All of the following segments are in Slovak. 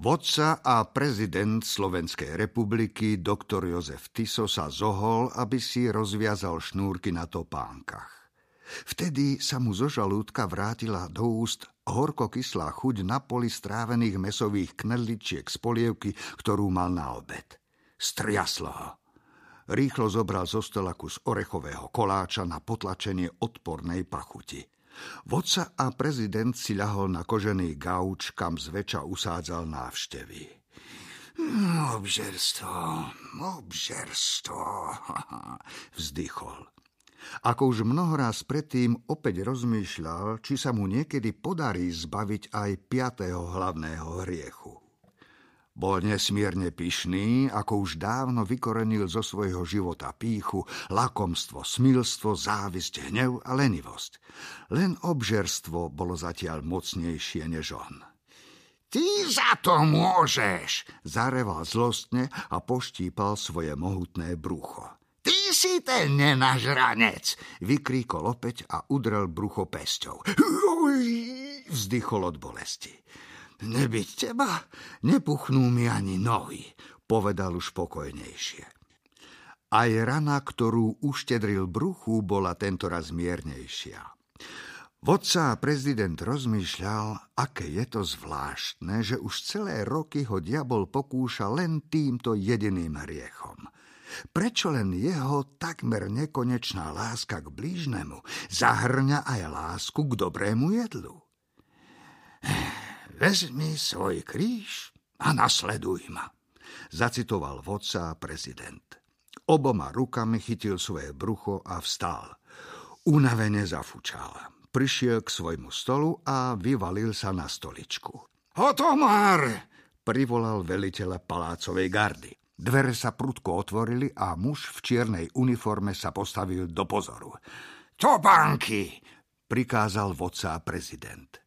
Vodca a prezident Slovenskej republiky doktor Jozef Tiso sa zohol, aby si rozviazal šnúrky na topánkach. Vtedy sa mu zo žalúdka vrátila do úst horko-kyslá chuť na poli strávených mesových knedličiek z polievky, ktorú mal na obed. Striaslo ho. Rýchlo zobral zo stola kus orechového koláča na potlačenie odpornej pachuti. Vodca a prezident si ľahol na kožený gauč, kam zväčša usádzal návštevy. Obžerstvo, obžerstvo, vzdychol. Ako už mnohoraz predtým opäť rozmýšľal, či sa mu niekedy podarí zbaviť aj piatého hlavného hriechu. Bol nesmierne pyšný, ako už dávno vykorenil zo svojho života píchu, lakomstvo, smilstvo, závisť, hnev a lenivosť. Len obžerstvo bolo zatiaľ mocnejšie než on. Ty za to môžeš, zareval zlostne a poštípal svoje mohutné brucho. Ty si ten nenažranec, vykríkol opäť a udrel brucho pesťou. Vzdychol od bolesti. Nebyť teba, nepuchnú mi ani nohy, povedal už pokojnejšie. Aj rana, ktorú uštedril bruchu, bola tentoraz miernejšia. Vodca a prezident rozmýšľal, aké je to zvláštne, že už celé roky ho diabol pokúša len týmto jediným hriechom. Prečo len jeho takmer nekonečná láska k blížnemu zahrňa aj lásku k dobrému jedlu? Vezmi svoj kríž a nasleduj ma, zacitoval vodca prezident. Oboma rukami chytil svoje brucho a vstal. Unavene zafučal. Prišiel k svojmu stolu a vyvalil sa na stoličku. Otomar! privolal veliteľa palácovej gardy. Dvere sa prudko otvorili a muž v čiernej uniforme sa postavil do pozoru. Topánky! prikázal vodca prezident.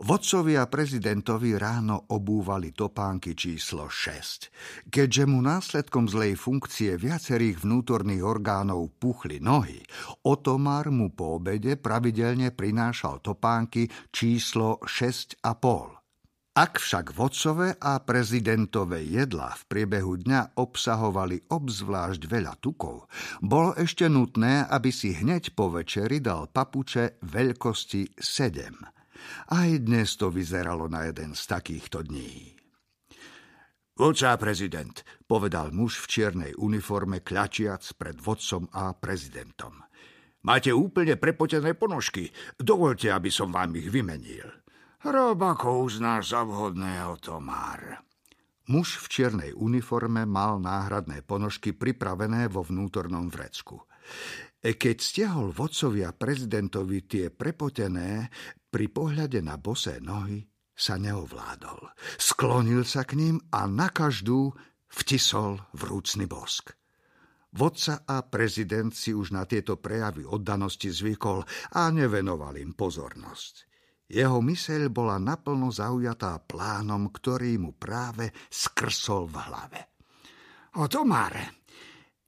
Vodcovia prezidentovi ráno obúvali topánky číslo 6. Keďže mu následkom zlej funkcie viacerých vnútorných orgánov puchli nohy, Otomar mu po obede pravidelne prinášal topánky číslo 6,5. Ak však vodcové a prezidentové jedlá v priebehu dňa obsahovali obzvlášť veľa tukov, bolo ešte nutné, aby si hneď po večeri dal papuče veľkosti 7 aj dnes to vyzeralo na jeden z takýchto dní. Vodca prezident, povedal muž v čiernej uniforme kľačiac pred vodcom a prezidentom. Máte úplne prepotené ponožky. Dovolte, aby som vám ich vymenil. Rob ako uznáš za vhodného, Tomár. Muž v čiernej uniforme mal náhradné ponožky pripravené vo vnútornom vrecku. Keď stiahol vodcovia prezidentovi tie prepotené, pri pohľade na bosé nohy sa neovládol. Sklonil sa k ním a na každú vtisol vrúcny bosk. Vodca a prezident si už na tieto prejavy oddanosti zvykol a nevenoval im pozornosť. Jeho myseľ bola naplno zaujatá plánom, ktorý mu práve skrsol v hlave. O Tomare,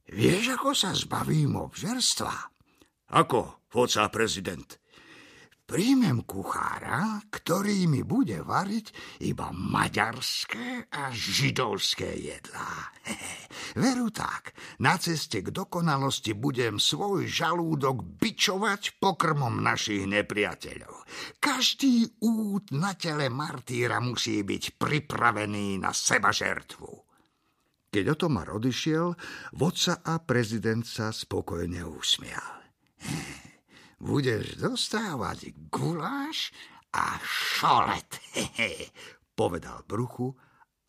vieš, ako sa zbavím obžerstva? Ako, vodca prezident? Príjmem kuchára, ktorý mi bude variť iba maďarské a židovské jedlá. Veru tak, na ceste k dokonalosti budem svoj žalúdok bičovať pokrmom našich nepriateľov. Každý út na tele martýra musí byť pripravený na seba žertvu. Keď Otomar odišiel, vodca a prezident sa spokojne usmial budeš dostávať guláš a šolet, povedal bruchu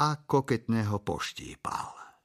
a koketne ho poštípal.